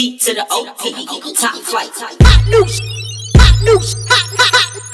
T to the OP, top flight. Hot news, hot news, hot, hot, hot.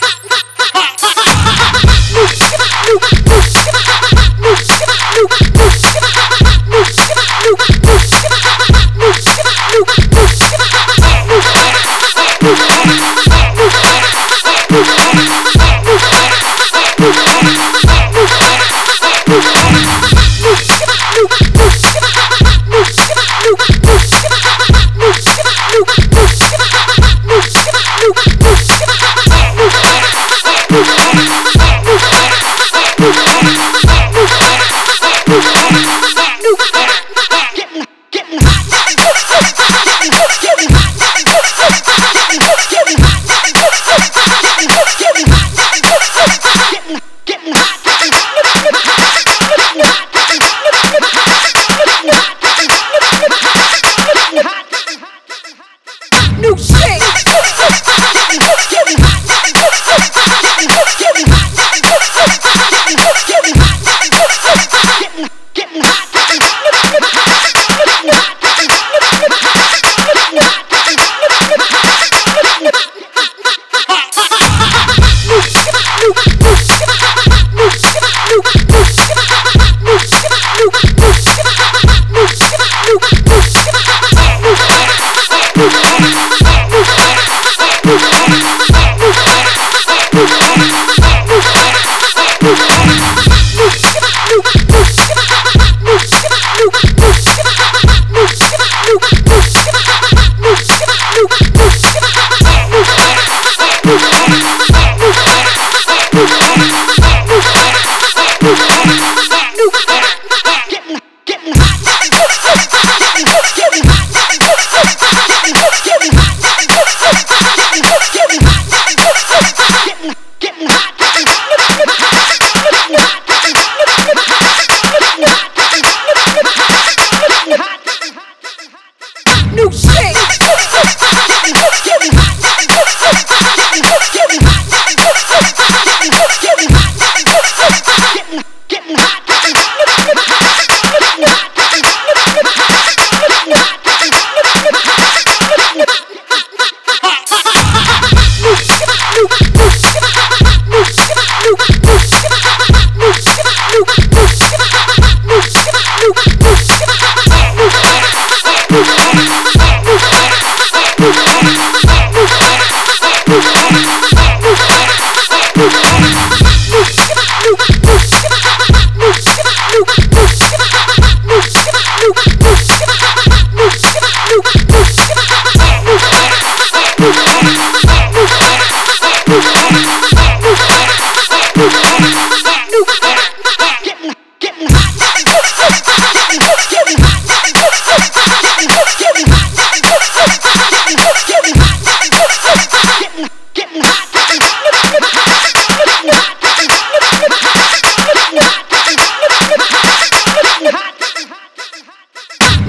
New shit.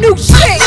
new shit.